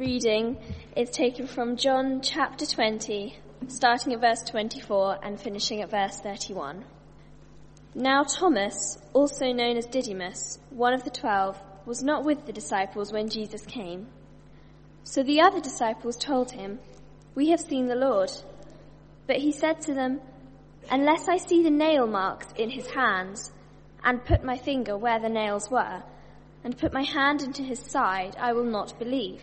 reading is taken from John chapter 20, starting at verse 24 and finishing at verse 31. Now Thomas, also known as Didymus, one of the twelve, was not with the disciples when Jesus came. So the other disciples told him, We have seen the Lord. But he said to them, Unless I see the nail marks in his hands, and put my finger where the nails were, and put my hand into his side, I will not believe.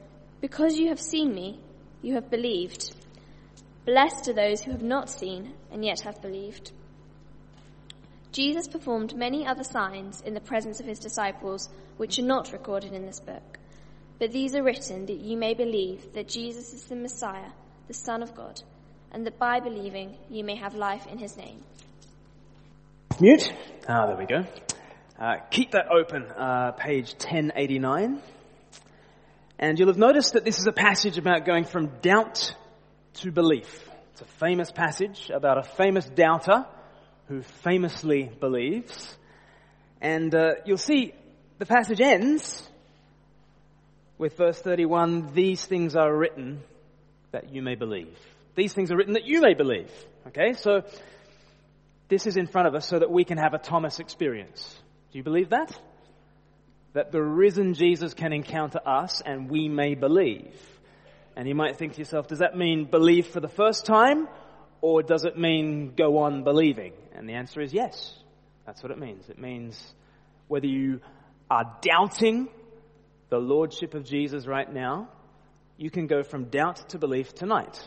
because you have seen me, you have believed. Blessed are those who have not seen and yet have believed. Jesus performed many other signs in the presence of his disciples, which are not recorded in this book. But these are written that you may believe that Jesus is the Messiah, the Son of God, and that by believing you may have life in his name. Mute. Ah, there we go. Uh, keep that open, uh, page 1089. And you'll have noticed that this is a passage about going from doubt to belief. It's a famous passage about a famous doubter who famously believes. And uh, you'll see the passage ends with verse 31, these things are written that you may believe. These things are written that you may believe. Okay, so this is in front of us so that we can have a Thomas experience. Do you believe that? That the risen Jesus can encounter us and we may believe. And you might think to yourself, does that mean believe for the first time or does it mean go on believing? And the answer is yes. That's what it means. It means whether you are doubting the Lordship of Jesus right now, you can go from doubt to belief tonight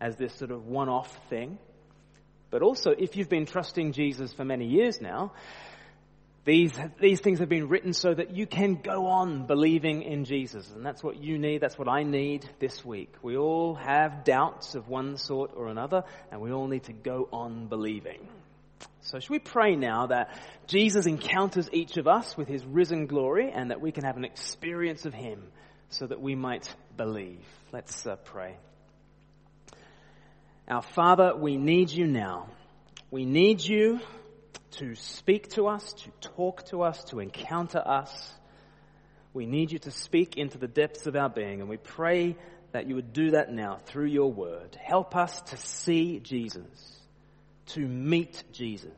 as this sort of one off thing. But also, if you've been trusting Jesus for many years now, these, these things have been written so that you can go on believing in Jesus. And that's what you need. That's what I need this week. We all have doubts of one sort or another, and we all need to go on believing. So should we pray now that Jesus encounters each of us with his risen glory and that we can have an experience of him so that we might believe. Let's uh, pray. Our Father, we need you now. We need you to speak to us, to talk to us, to encounter us. We need you to speak into the depths of our being, and we pray that you would do that now through your word. Help us to see Jesus, to meet Jesus,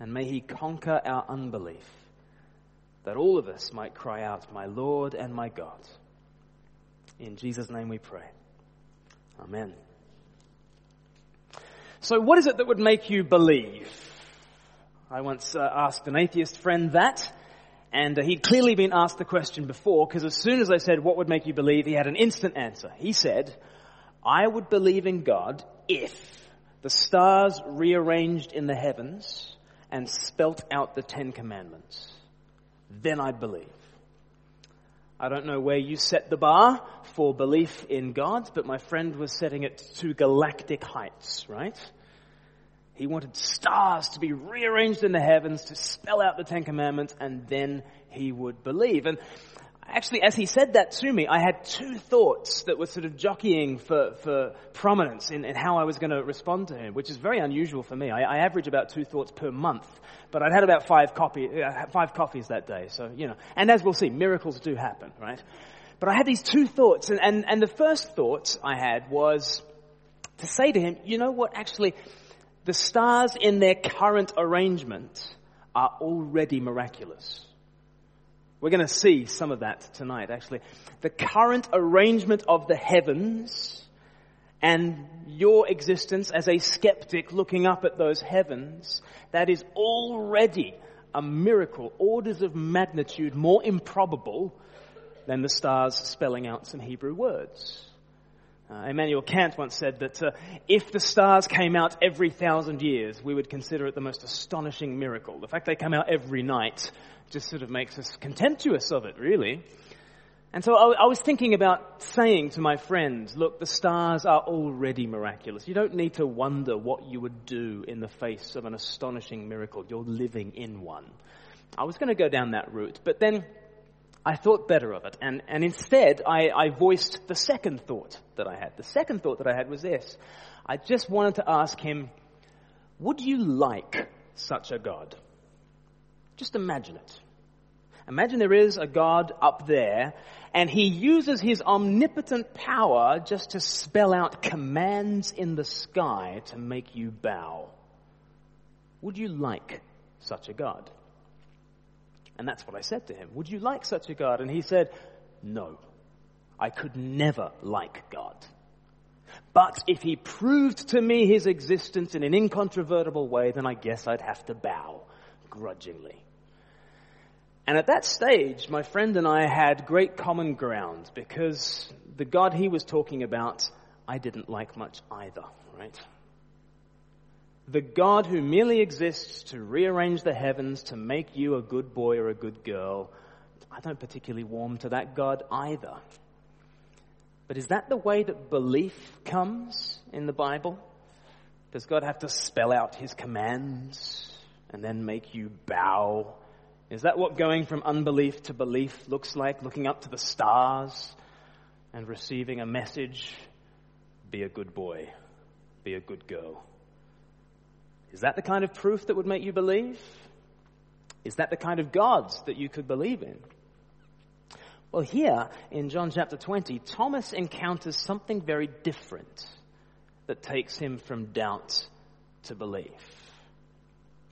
and may he conquer our unbelief, that all of us might cry out, My Lord and my God. In Jesus' name we pray. Amen. So, what is it that would make you believe? I once uh, asked an atheist friend that, and uh, he'd clearly been asked the question before, because as soon as I said, what would make you believe, he had an instant answer. He said, I would believe in God if the stars rearranged in the heavens and spelt out the Ten Commandments. Then I'd believe. I don't know where you set the bar for belief in God, but my friend was setting it to galactic heights, right? He wanted stars to be rearranged in the heavens to spell out the Ten Commandments and then he would believe. And actually, as he said that to me, I had two thoughts that were sort of jockeying for, for prominence in, in how I was going to respond to him, which is very unusual for me. I, I average about two thoughts per month, but I'd had about five, copy, uh, five coffees that day. So, you know, and as we'll see, miracles do happen, right? But I had these two thoughts, and, and, and the first thought I had was to say to him, you know what, actually, the stars in their current arrangement are already miraculous. We're going to see some of that tonight, actually. The current arrangement of the heavens and your existence as a skeptic looking up at those heavens, that is already a miracle, orders of magnitude more improbable than the stars spelling out some Hebrew words. Uh, Immanuel Kant once said that uh, if the stars came out every thousand years, we would consider it the most astonishing miracle. The fact they come out every night just sort of makes us contemptuous of it, really. And so I, I was thinking about saying to my friends, look, the stars are already miraculous. You don't need to wonder what you would do in the face of an astonishing miracle. You're living in one. I was going to go down that route, but then I thought better of it. And, and instead, I, I voiced the second thought that I had. The second thought that I had was this. I just wanted to ask him, would you like such a God? Just imagine it. Imagine there is a God up there and he uses his omnipotent power just to spell out commands in the sky to make you bow. Would you like such a God? And that's what I said to him. Would you like such a God? And he said, no. I could never like God. But if he proved to me his existence in an incontrovertible way, then I guess I'd have to bow grudgingly. And at that stage, my friend and I had great common ground because the God he was talking about, I didn't like much either, right? The God who merely exists to rearrange the heavens to make you a good boy or a good girl, I don't particularly warm to that God either. But is that the way that belief comes in the Bible? Does God have to spell out his commands and then make you bow is that what going from unbelief to belief looks like? Looking up to the stars and receiving a message? Be a good boy. Be a good girl. Is that the kind of proof that would make you believe? Is that the kind of gods that you could believe in? Well, here in John chapter 20, Thomas encounters something very different that takes him from doubt to belief.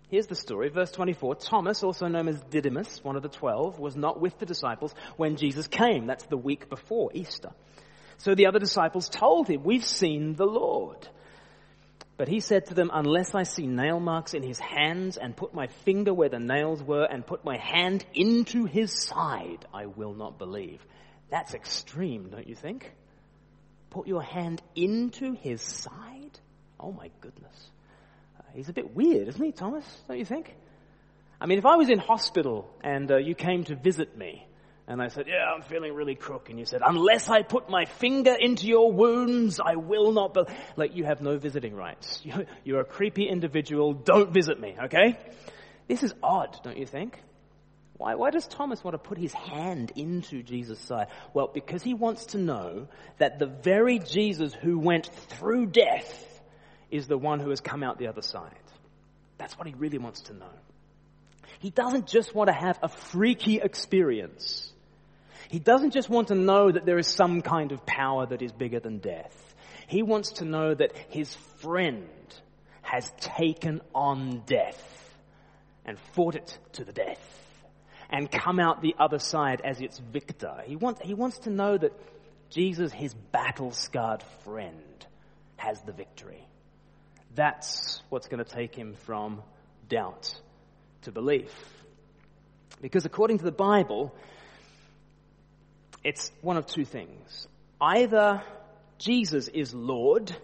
Here's the story, verse 24. Thomas, also known as Didymus, one of the twelve, was not with the disciples when Jesus came. That's the week before Easter. So the other disciples told him, we've seen the Lord. But he said to them, unless I see nail marks in his hands and put my finger where the nails were and put my hand into his side, I will not believe. That's extreme, don't you think? Put your hand into his side? Oh my goodness. He's a bit weird, isn't he, Thomas? Don't you think? I mean, if I was in hospital and uh, you came to visit me, and I said, yeah, I'm feeling really crook, and you said, unless I put my finger into your wounds, I will not, be-. like, you have no visiting rights. You're a creepy individual, don't visit me, okay? This is odd, don't you think? Why, why does Thomas want to put his hand into Jesus' side? Well, because he wants to know that the very Jesus who went through death is the one who has come out the other side. That's what he really wants to know. He doesn't just want to have a freaky experience. He doesn't just want to know that there is some kind of power that is bigger than death. He wants to know that his friend has taken on death and fought it to the death and come out the other side as its victor. He wants, he wants to know that Jesus, his battle scarred friend, has the victory. That's what's going to take him from doubt to belief. Because according to the Bible, it's one of two things. Either Jesus is Lord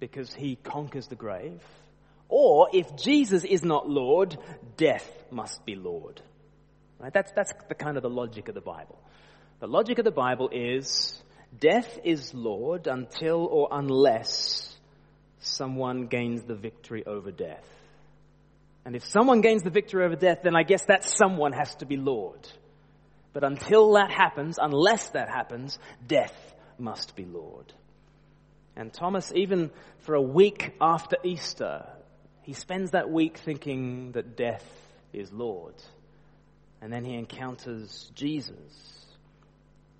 because he conquers the grave, or if Jesus is not Lord, death must be Lord. Right? That's, that's the kind of the logic of the Bible. The logic of the Bible is death is Lord until or unless someone gains the victory over death. And if someone gains the victory over death, then I guess that someone has to be Lord. But until that happens, unless that happens, death must be Lord. And Thomas, even for a week after Easter, he spends that week thinking that death is Lord. And then he encounters Jesus.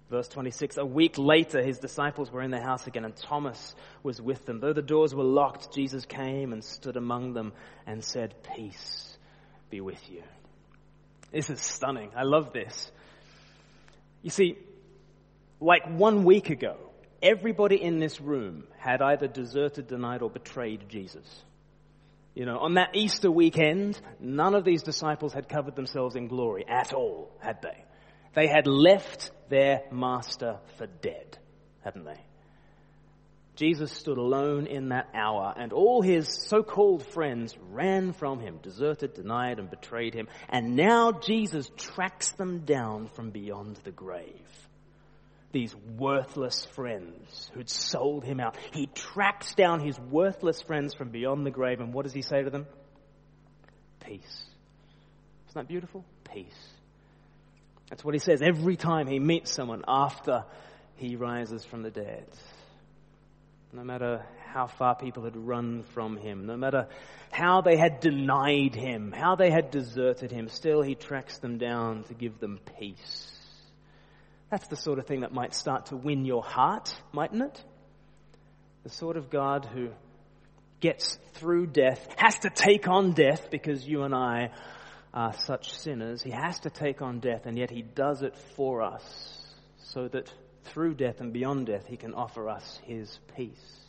Verse 26, a week later, his disciples were in the house again and Thomas was with them. Though the doors were locked, Jesus came and stood among them and said, peace be with you. This is stunning. I love this. You see, like one week ago, everybody in this room had either deserted, denied, or betrayed Jesus. You know, on that Easter weekend, none of these disciples had covered themselves in glory at all, had they? They had left their master for dead, hadn't they? Jesus stood alone in that hour, and all his so called friends ran from him, deserted, denied, and betrayed him. And now Jesus tracks them down from beyond the grave. these worthless friends who'd sold him out. He tracks down his worthless friends from beyond the grave, and what does he say to them? Peace. Isn't that beautiful? Peace. That's what he says every time he meets someone after he rises from the dead. No matter how far people had run from him, no matter how they had denied him, how they had deserted him, still he tracks them down to give them peace. That's the sort of thing that might start to win your heart, mightn't it? The sort of God who gets through death, has to take on death because you and I are such sinners. He has to take on death, and yet he does it for us so that through death and beyond death, he can offer us his peace.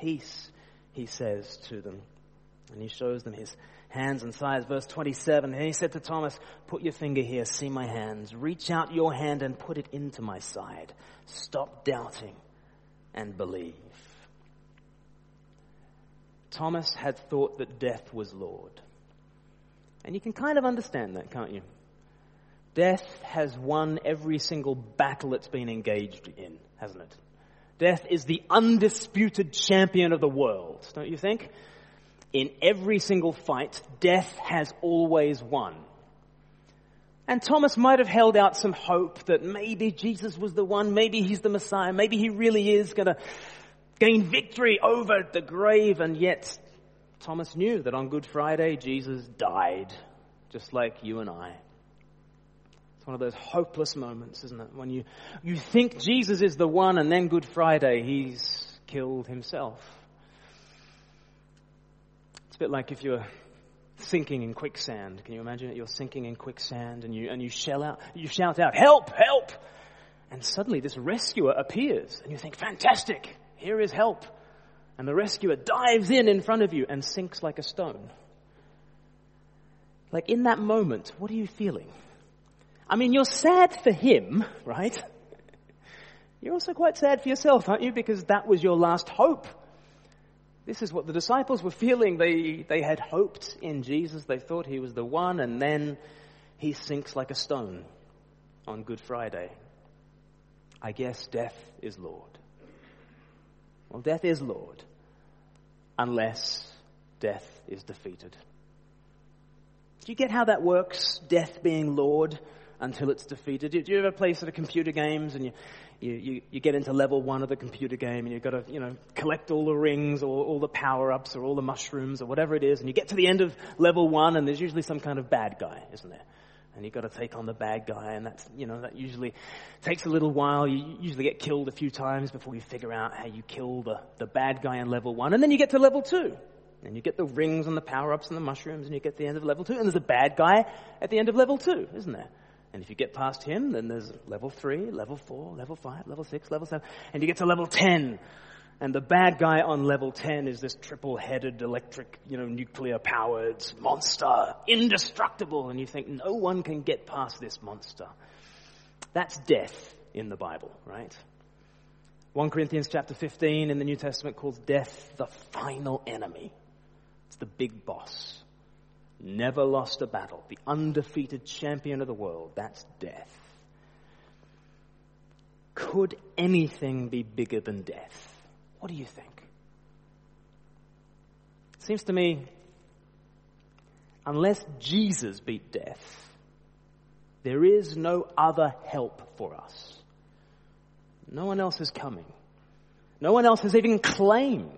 Peace, he says to them. And he shows them his hands and sides. Verse 27, and he said to Thomas, put your finger here, see my hands. Reach out your hand and put it into my side. Stop doubting and believe. Thomas had thought that death was Lord. And you can kind of understand that, can't you? Death has won every single battle it's been engaged in, hasn't it? Death is the undisputed champion of the world, don't you think? In every single fight, death has always won. And Thomas might have held out some hope that maybe Jesus was the one, maybe he's the Messiah, maybe he really is going to gain victory over the grave, and yet Thomas knew that on Good Friday Jesus died, just like you and I. It's one of those hopeless moments, isn't it? When you, you think Jesus is the one, and then Good Friday he's killed himself. It's a bit like if you're sinking in quicksand. Can you imagine it? You're sinking in quicksand and you, and you shell out, you shout out, help, help! And suddenly this rescuer appears and you think, fantastic! Here is help. And the rescuer dives in in front of you and sinks like a stone. Like in that moment, what are you feeling? I mean, you're sad for him, right? You're also quite sad for yourself, aren't you? Because that was your last hope. This is what the disciples were feeling. They, they had hoped in Jesus. They thought he was the one, and then he sinks like a stone on Good Friday. I guess death is Lord. Well, death is Lord unless death is defeated. Do you get how that works? Death being Lord until it's defeated. Do you ever play sort of computer games and you, you, you, you, get into level one of the computer game and you've got to, you know, collect all the rings or all the power-ups or all the mushrooms or whatever it is and you get to the end of level one and there's usually some kind of bad guy, isn't there? and you've got to take on the bad guy, and that's, you know, that usually takes a little while. You usually get killed a few times before you figure out how you kill the, the bad guy in level one, and then you get to level two. And you get the rings and the power-ups and the mushrooms, and you get to the end of level two, and there's a bad guy at the end of level two, isn't there? And if you get past him, then there's level three, level four, level five, level six, level seven, and you get to level ten, and the bad guy on level 10 is this triple-headed electric, you know, nuclear-powered monster, indestructible. And you think, no one can get past this monster. That's death in the Bible, right? 1 Corinthians chapter 15 in the New Testament calls death the final enemy. It's the big boss. Never lost a battle. The undefeated champion of the world. That's death. Could anything be bigger than death? What do you think? It seems to me, unless Jesus beat death, there is no other help for us. No one else is coming. No one else has even claimed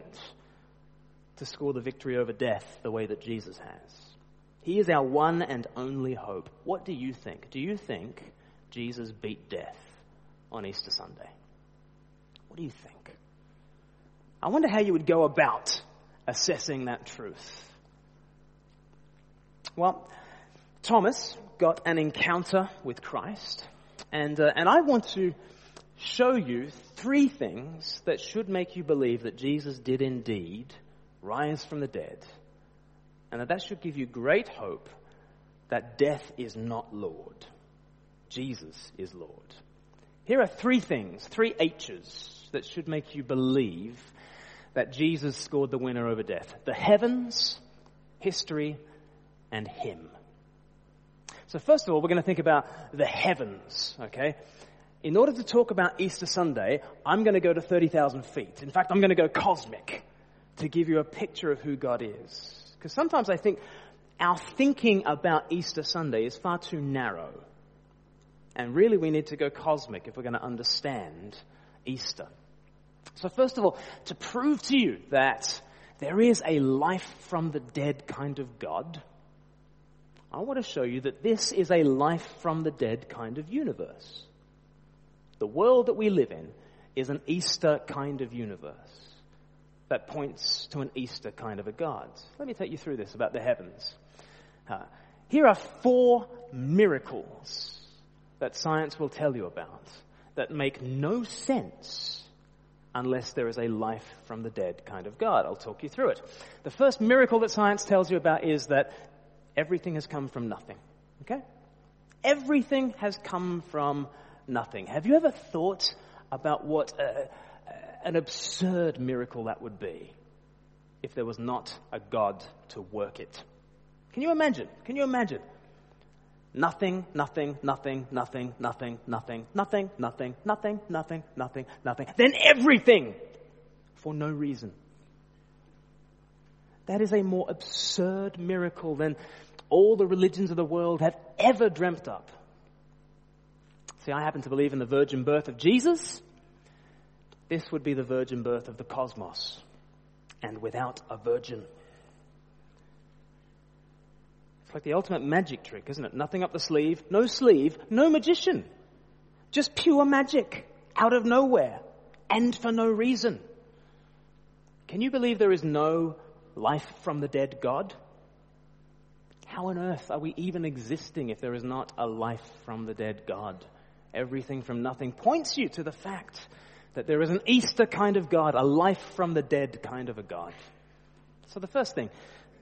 to score the victory over death the way that Jesus has. He is our one and only hope. What do you think? Do you think Jesus beat death on Easter Sunday? What do you think? I wonder how you would go about assessing that truth. Well, Thomas got an encounter with Christ, and, uh, and I want to show you three things that should make you believe that Jesus did indeed rise from the dead, and that that should give you great hope that death is not Lord. Jesus is Lord. Here are three things, three H's that should make you believe that Jesus scored the winner over death the heavens, history, and Him. So, first of all, we're going to think about the heavens, okay? in order to talk about Easter Sunday, I'm going to go to 30,000 feet. In fact, I'm going to go cosmic to give you a picture of who God is. Because sometimes I think our thinking about Easter Sunday is far too narrow. And really, we need to go cosmic if we're going to understand Easter. So, first of all, to prove to you that there is a life from the dead kind of God, I want to show you that this is a life from the dead kind of universe. The world that we live in is an Easter kind of universe that points to an Easter kind of a God. Let me take you through this about the heavens. Uh, here are four miracles that science will tell you about that make no sense unless there is a life from the dead kind of God. I'll talk you through it. The first miracle that science tells you about is that everything has come from nothing. Okay? Everything has come from nothing. Have you ever thought about what a, an absurd miracle that would be if there was not a God to work it? Can you imagine? Can you imagine? Nothing, nothing, nothing, nothing, nothing, nothing, nothing, nothing, nothing, nothing, nothing, nothing. Then everything for no reason. That is a more absurd miracle than all the religions of the world have ever dreamt up. See, I happen to believe in the virgin birth of Jesus. This would be the virgin birth of the cosmos, and without a virgin. It's like the ultimate magic trick, isn't it? Nothing up the sleeve, no sleeve, no magician. Just pure magic out of nowhere and for no reason. Can you believe there is no life from the dead God? How on earth are we even existing if there is not a life from the dead God? Everything from nothing points you to the fact that there is an Easter kind of God, a life from the dead kind of a God. So the first thing,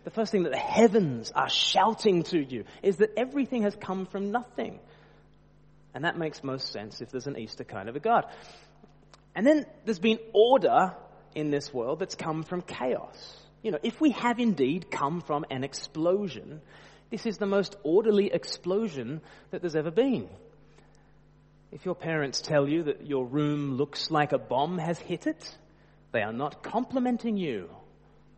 the first thing that the heavens are shouting to you is that everything has come from nothing. And that makes most sense if there's an Easter kind of a God. And then there's been order in this world that's come from chaos. You know, if we have indeed come from an explosion, this is the most orderly explosion that there's ever been. If your parents tell you that your room looks like a bomb has hit it, they are not complimenting you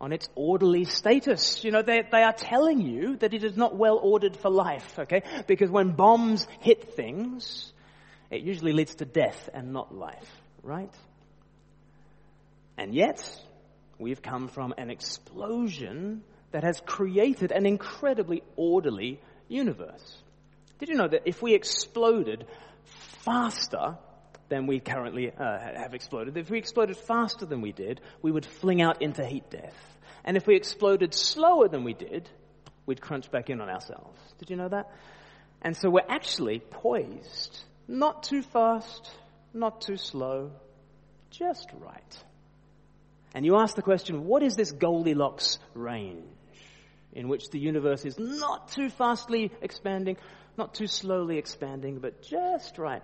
on its orderly status. You know, they, they are telling you that it is not well ordered for life, okay? Because when bombs hit things, it usually leads to death and not life, right? And yet, we've come from an explosion that has created an incredibly orderly universe. Did you know that if we exploded faster than we currently uh, have exploded. If we exploded faster than we did, we would fling out into heat death. And if we exploded slower than we did, we'd crunch back in on ourselves. Did you know that? And so we're actually poised, not too fast, not too slow, just right. And you ask the question, what is this Goldilocks range in which the universe is not too fastly expanding, not too slowly expanding, but just right?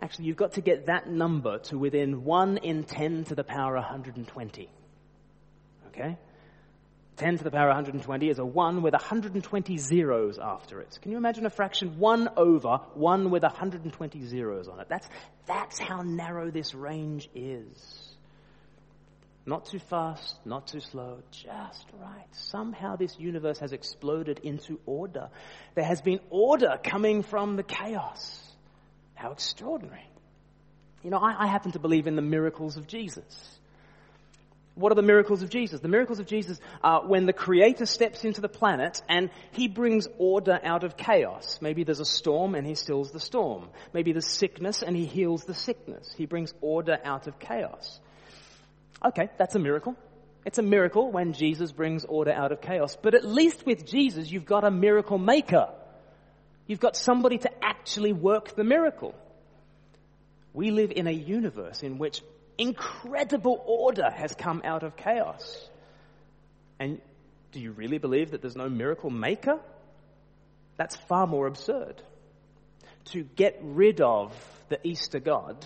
Actually, you've got to get that number to within 1 in 10 to the power 120. Okay? 10 to the power 120 is a 1 with 120 zeros after it. Can you imagine a fraction 1 over 1 with 120 zeros on it? That's, that's how narrow this range is. Not too fast, not too slow, just right. Somehow this universe has exploded into order. There has been order coming from the chaos. How extraordinary. You know, I, I happen to believe in the miracles of Jesus. What are the miracles of Jesus? The miracles of Jesus are when the Creator steps into the planet and He brings order out of chaos. Maybe there's a storm and He stills the storm. Maybe there's sickness and He heals the sickness. He brings order out of chaos. Okay, that's a miracle. It's a miracle when Jesus brings order out of chaos. But at least with Jesus, you've got a miracle maker. You've got somebody to actually work the miracle. We live in a universe in which incredible order has come out of chaos. And do you really believe that there's no miracle maker? That's far more absurd. To get rid of the Easter God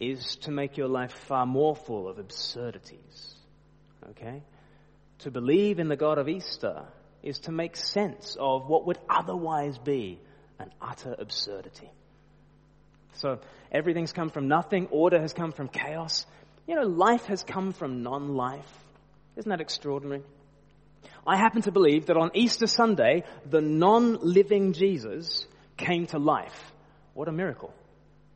is to make your life far more full of absurdities. Okay? To believe in the God of Easter is to make sense of what would otherwise be an utter absurdity. So everything's come from nothing, order has come from chaos. You know, life has come from non-life. Isn't that extraordinary? I happen to believe that on Easter Sunday, the non-living Jesus came to life. What a miracle.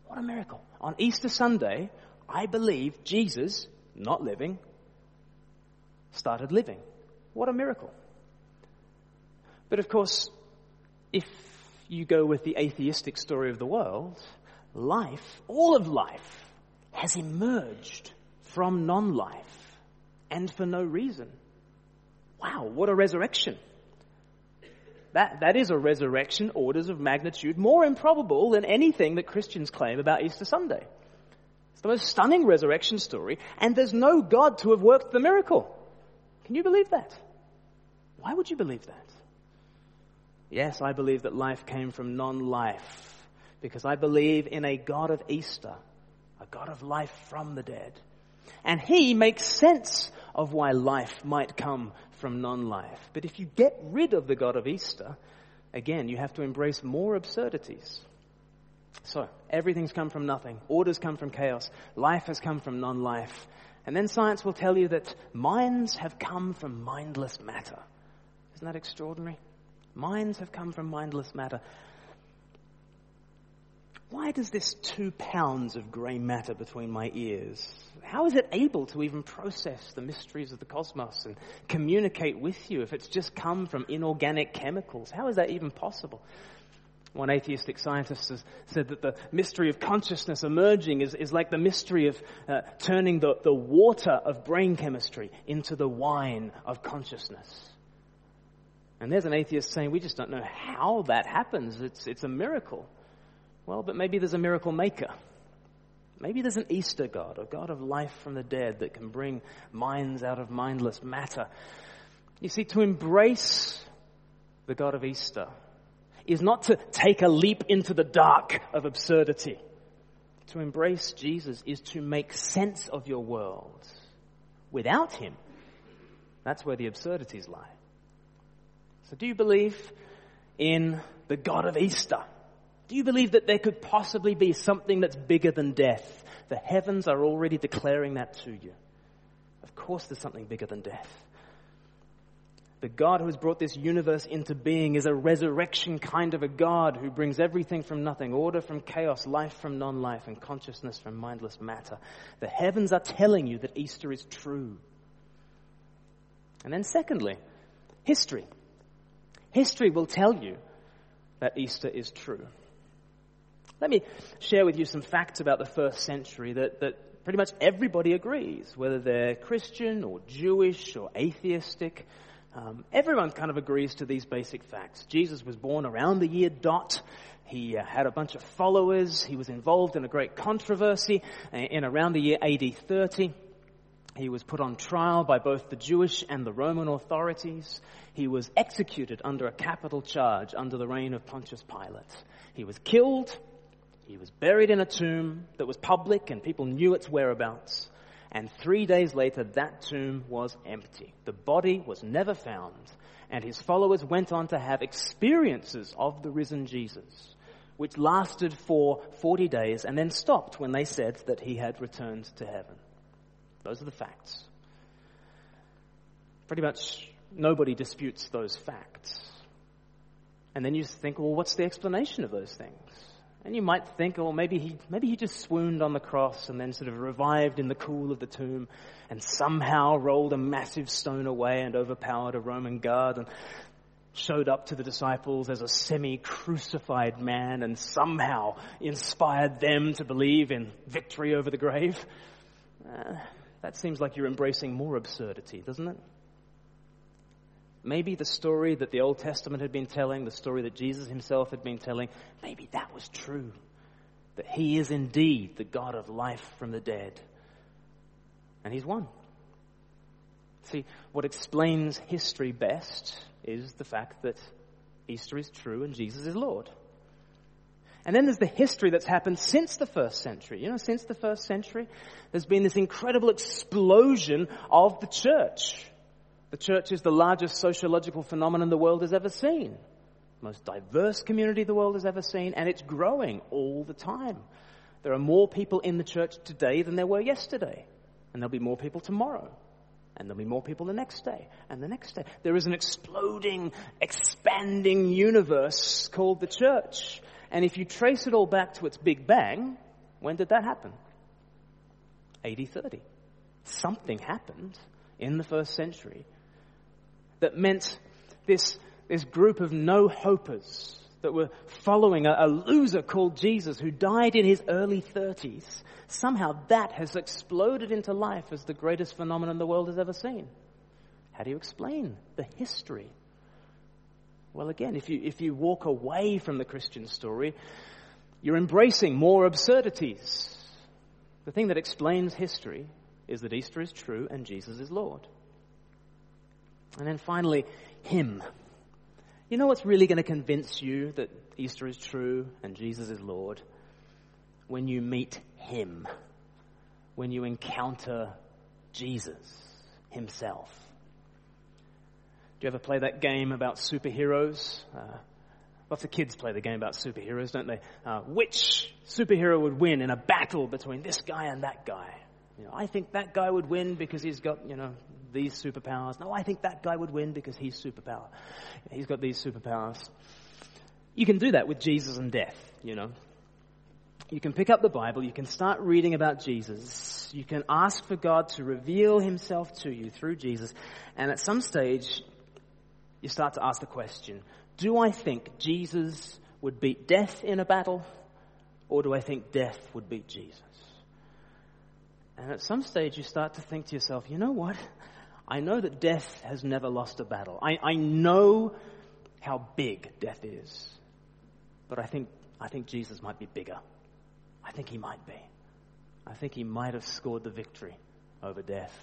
What a miracle. On Easter Sunday, I believe Jesus, not living, started living. What a miracle. But of course, if you go with the atheistic story of the world, life, all of life, has emerged from non-life and for no reason. Wow, what a resurrection. That, that is a resurrection orders of magnitude more improbable than anything that Christians claim about Easter Sunday. It's the most stunning resurrection story, and there's no God to have worked the miracle. Can you believe that? Why would you believe that? Yes, I believe that life came from non-life because I believe in a God of Easter, a God of life from the dead. And he makes sense of why life might come from non-life. But if you get rid of the God of Easter, again, you have to embrace more absurdities. So, everything's come from nothing. Orders come from chaos. Life has come from non-life. And then science will tell you that minds have come from mindless matter. Isn't that extraordinary? Minds have come from mindless matter. Why does this two pounds of grey matter between my ears, how is it able to even process the mysteries of the cosmos and communicate with you if it's just come from inorganic chemicals? How is that even possible? One atheistic scientist has said that the mystery of consciousness emerging is, is like the mystery of uh, turning the, the water of brain chemistry into the wine of consciousness. And there's an atheist saying, we just don't know how that happens. It's, it's a miracle. Well, but maybe there's a miracle maker. Maybe there's an Easter God, a God of life from the dead that can bring minds out of mindless matter. You see, to embrace the God of Easter is not to take a leap into the dark of absurdity. To embrace Jesus is to make sense of your world. Without Him, that's where the absurdities lie. So do you believe in the God of Easter? Do you believe that there could possibly be something that's bigger than death? The heavens are already declaring that to you. Of course there's something bigger than death. The God who has brought this universe into being is a resurrection kind of a God who brings everything from nothing, order from chaos, life from non-life, and consciousness from mindless matter. The heavens are telling you that Easter is true. And then secondly, history. History will tell you that Easter is true. Let me share with you some facts about the first century that, that pretty much everybody agrees, whether they're Christian or Jewish or atheistic. Um, everyone kind of agrees to these basic facts. Jesus was born around the year dot. He uh, had a bunch of followers. He was involved in a great controversy uh, in around the year AD 30. He was put on trial by both the Jewish and the Roman authorities. He was executed under a capital charge under the reign of Pontius Pilate. He was killed he was buried in a tomb that was public and people knew its whereabouts. And three days later, that tomb was empty. The body was never found. And his followers went on to have experiences of the risen Jesus, which lasted for 40 days and then stopped when they said that he had returned to heaven. Those are the facts. Pretty much nobody disputes those facts. And then you think, well, what's the explanation of those things? And you might think, oh, maybe he, maybe he just swooned on the cross and then sort of revived in the cool of the tomb and somehow rolled a massive stone away and overpowered a Roman guard and showed up to the disciples as a semi-crucified man and somehow inspired them to believe in victory over the grave. Uh, that seems like you're embracing more absurdity, doesn't it? Maybe the story that the Old Testament had been telling, the story that Jesus himself had been telling, maybe that was true. That he is indeed the God of life from the dead. And he's won. See, what explains history best is the fact that Easter is true and Jesus is Lord. And then there's the history that's happened since the first century. You know, since the first century, there's been this incredible explosion of the church. The church is the largest sociological phenomenon the world has ever seen. Most diverse community the world has ever seen, and it's growing all the time. There are more people in the church today than there were yesterday. And there'll be more people tomorrow. And there'll be more people the next day and the next day. There is an exploding, expanding universe called the church. And if you trace it all back to its Big Bang, when did that happen? AD 30. Something happened in the first century that meant this, this group of no-hopers that were following a, a loser called Jesus who died in his early 30s, somehow that has exploded into life as the greatest phenomenon the world has ever seen. How do you explain the history? Well, again, if you, if you walk away from the Christian story, you're embracing more absurdities. The thing that explains history is that Easter is true and Jesus is Lord. And then finally, Him. You know what's really going to convince you that Easter is true and Jesus is Lord? When you meet Him. When you encounter Jesus Himself. Do you ever play that game about superheroes? Uh, lots of kids play the game about superheroes, don't they? Uh, which superhero would win in a battle between this guy and that guy? You know, I think that guy would win because he's got, you know, these superpowers. No, I think that guy would win because he's superpower. He's got these superpowers. You can do that with Jesus and death, you know. You can pick up the Bible, you can start reading about Jesus, you can ask for God to reveal himself to you through Jesus, and at some stage, you start to ask the question, do I think Jesus would beat death in a battle, or do I think death would beat Jesus? And at some stage, you start to think to yourself, you know what? I know that death has never lost a battle. I, I know how big death is. But I think, I think Jesus might be bigger. I think he might be. I think he might have scored the victory over death.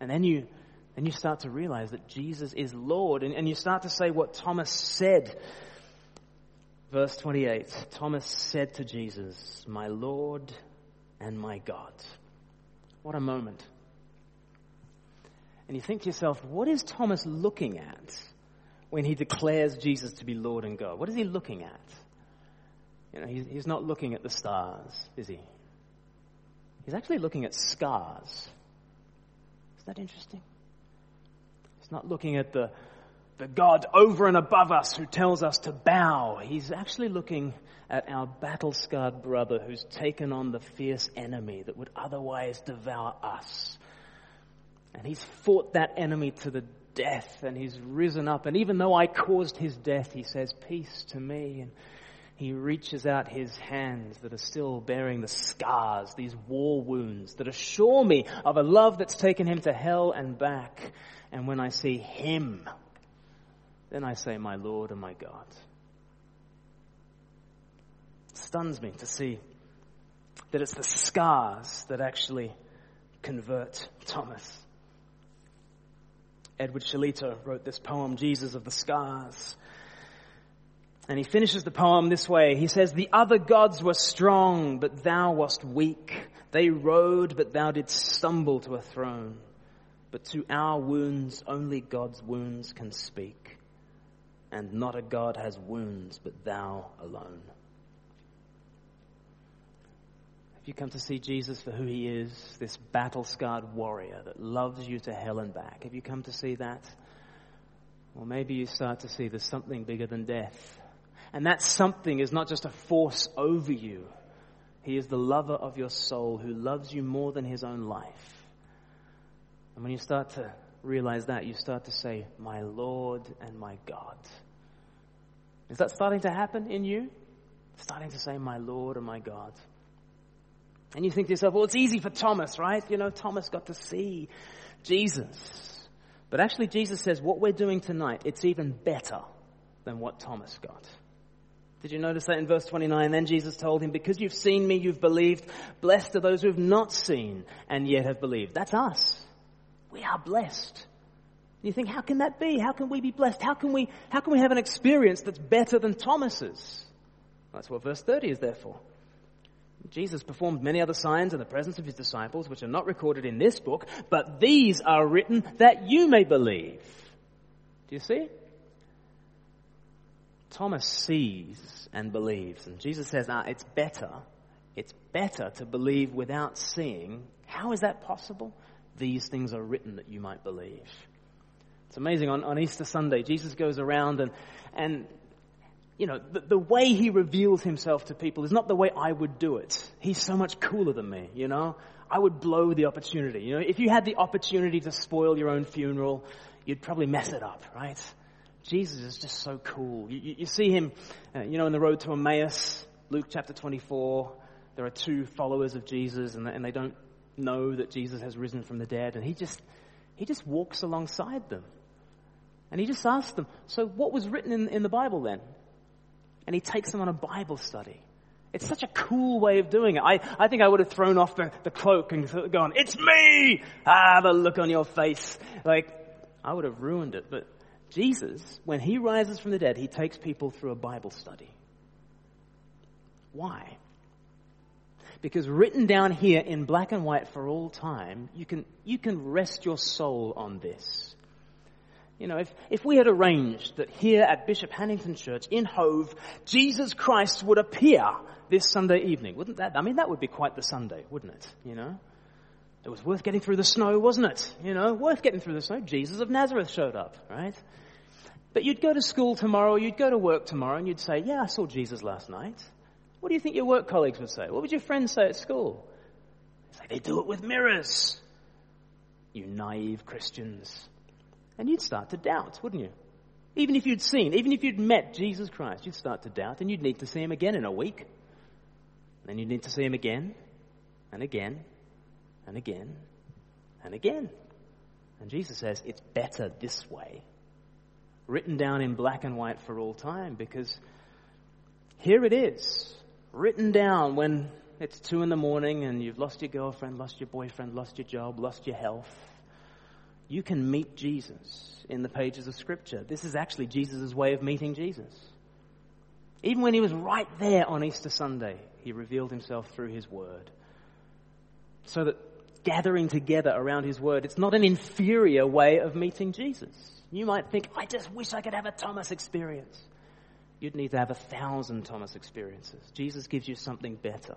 And then you, then you start to realize that Jesus is Lord. And, and you start to say what Thomas said. Verse 28 Thomas said to Jesus, My Lord and my God. What a moment. And you think to yourself, what is Thomas looking at when he declares Jesus to be Lord and God? What is he looking at? You know, he's, he's not looking at the stars, is he? He's actually looking at scars. Is that interesting? He's not looking at the, the God over and above us who tells us to bow. He's actually looking at our battle scarred brother who's taken on the fierce enemy that would otherwise devour us. And he's fought that enemy to the death and he's risen up. And even though I caused his death, he says, Peace to me. And he reaches out his hands that are still bearing the scars, these war wounds that assure me of a love that's taken him to hell and back. And when I see him, then I say, My Lord and my God. It stuns me to see that it's the scars that actually convert Thomas. Edward Shillito wrote this poem, Jesus of the Scars. And he finishes the poem this way. He says, The other gods were strong, but thou wast weak. They rode, but thou didst stumble to a throne. But to our wounds, only God's wounds can speak. And not a God has wounds, but thou alone. You come to see Jesus for who he is, this battle scarred warrior that loves you to hell and back, have you come to see that? Well, maybe you start to see there's something bigger than death. And that something is not just a force over you. He is the lover of your soul who loves you more than his own life. And when you start to realize that, you start to say, My Lord and my God. Is that starting to happen in you? Starting to say, My Lord and my God. And you think to yourself, well, it's easy for Thomas, right? You know, Thomas got to see Jesus. But actually, Jesus says what we're doing tonight, it's even better than what Thomas got. Did you notice that in verse 29? Then Jesus told him, because you've seen me, you've believed. Blessed are those who have not seen and yet have believed. That's us. We are blessed. You think, how can that be? How can we be blessed? How can we, how can we have an experience that's better than Thomas's? That's what verse 30 is there for. Jesus performed many other signs in the presence of his disciples, which are not recorded in this book, but these are written that you may believe. Do you see? Thomas sees and believes. And Jesus says, ah, it's better it's better to believe without seeing. How is that possible? These things are written that you might believe. It's amazing. On, on Easter Sunday, Jesus goes around and, and you know, the, the, way he reveals himself to people is not the way I would do it. He's so much cooler than me, you know? I would blow the opportunity. You know, if you had the opportunity to spoil your own funeral, you'd probably mess it up, right? Jesus is just so cool. You, you, you see him, uh, you know, in the road to Emmaus, Luke chapter 24, there are two followers of Jesus and, and they don't know that Jesus has risen from the dead and he just, he just walks alongside them. And he just asks them, so what was written in, in the Bible then? And he takes them on a Bible study. It's such a cool way of doing it. I, I think I would have thrown off the, the cloak and gone, it's me! Ah, have a look on your face. Like, I would have ruined it. But Jesus, when he rises from the dead, he takes people through a Bible study. Why? Because written down here in black and white for all time, you can, you can rest your soul on this. You know, if, if we had arranged that here at Bishop Hannington Church in Hove, Jesus Christ would appear this Sunday evening, wouldn't that, I mean, that would be quite the Sunday, wouldn't it? You know? It was worth getting through the snow, wasn't it? You know, worth getting through the snow. Jesus of Nazareth showed up, right? But you'd go to school tomorrow, you'd go to work tomorrow, and you'd say, yeah, I saw Jesus last night. What do you think your work colleagues would say? What would your friends say at school? They'd say, they do it with mirrors. You naive Christians. And you'd start to doubt, wouldn't you? Even if you'd seen, even if you'd met Jesus Christ, you'd start to doubt and you'd need to see him again in a week. Then you'd need to see him again and again and again and again. And Jesus says it's better this way. Written down in black and white for all time because here it is. Written down when it's two in the morning and you've lost your girlfriend, lost your boyfriend, lost your job, lost your health you can meet Jesus in the pages of Scripture. This is actually Jesus' way of meeting Jesus. Even when he was right there on Easter Sunday, he revealed himself through his word. So that gathering together around his word, it's not an inferior way of meeting Jesus. You might think, I just wish I could have a Thomas experience. You'd need to have a thousand Thomas experiences. Jesus gives you something better.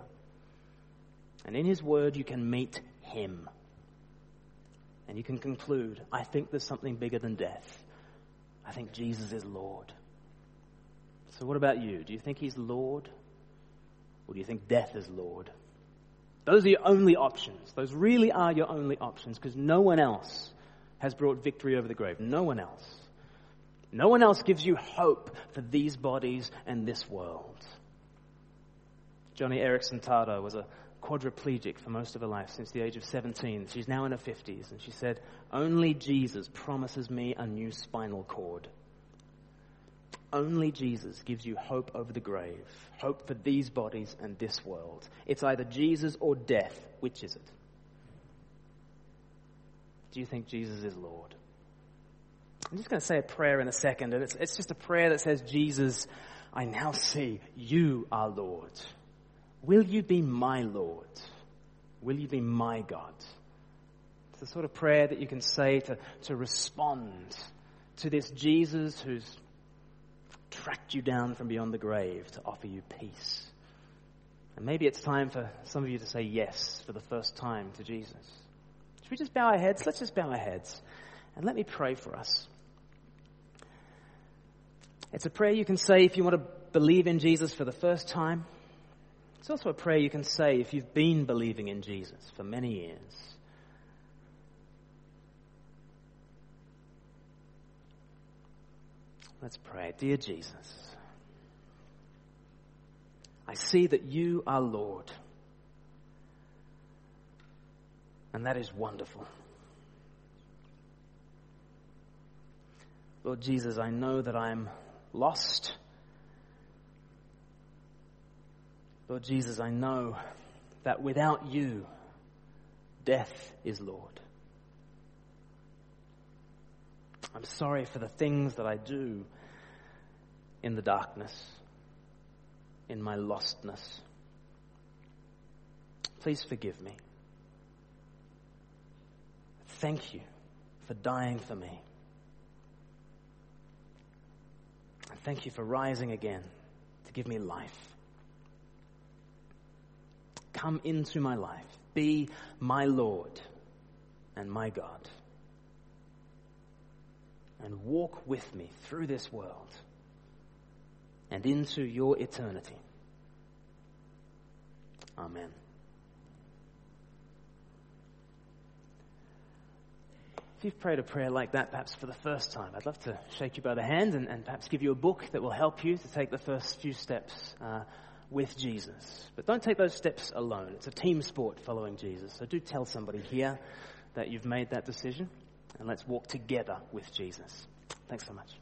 And in his word, you can meet him and you can conclude, I think there's something bigger than death. I think Jesus is Lord. So, what about you? Do you think He's Lord? Or do you think death is Lord? Those are your only options. Those really are your only options because no one else has brought victory over the grave. No one else. No one else gives you hope for these bodies and this world. Joni Eareckson Tada was a quadriplegic for most of her life, since the age of 17. She's now in her 50s, and she said, Only Jesus promises me a new spinal cord. Only Jesus gives you hope over the grave, hope for these bodies and this world. It's either Jesus or death. Which is it? Do you think Jesus is Lord? I'm just going to say a prayer in a second, and it's, it's just a prayer that says, Jesus, I now see you are Lord. Will you be my Lord? Will you be my God? It's the sort of prayer that you can say to, to respond to this Jesus who's tracked you down from beyond the grave to offer you peace. And maybe it's time for some of you to say yes for the first time to Jesus. Should we just bow our heads? Let's just bow our heads. And let me pray for us. It's a prayer you can say if you want to believe in Jesus for the first time. It's also a prayer you can say if you've been believing in Jesus for many years. Let's pray. Dear Jesus, I see that you are Lord. And that is wonderful. Lord Jesus, I know that I'm lost Lord Jesus, I know that without you, death is Lord. I'm sorry for the things that I do in the darkness, in my lostness. Please forgive me. Thank you for dying for me. And thank you for rising again to give me life. Come into my life. Be my Lord and my God. And walk with me through this world and into your eternity. Amen. If you've prayed a prayer like that, perhaps for the first time, I'd love to shake you by the hand and, and perhaps give you a book that will help you to take the first few steps uh, with Jesus. But don't take those steps alone. It's a team sport following Jesus. So do tell somebody here that you've made that decision, and let's walk together with Jesus. Thanks so much.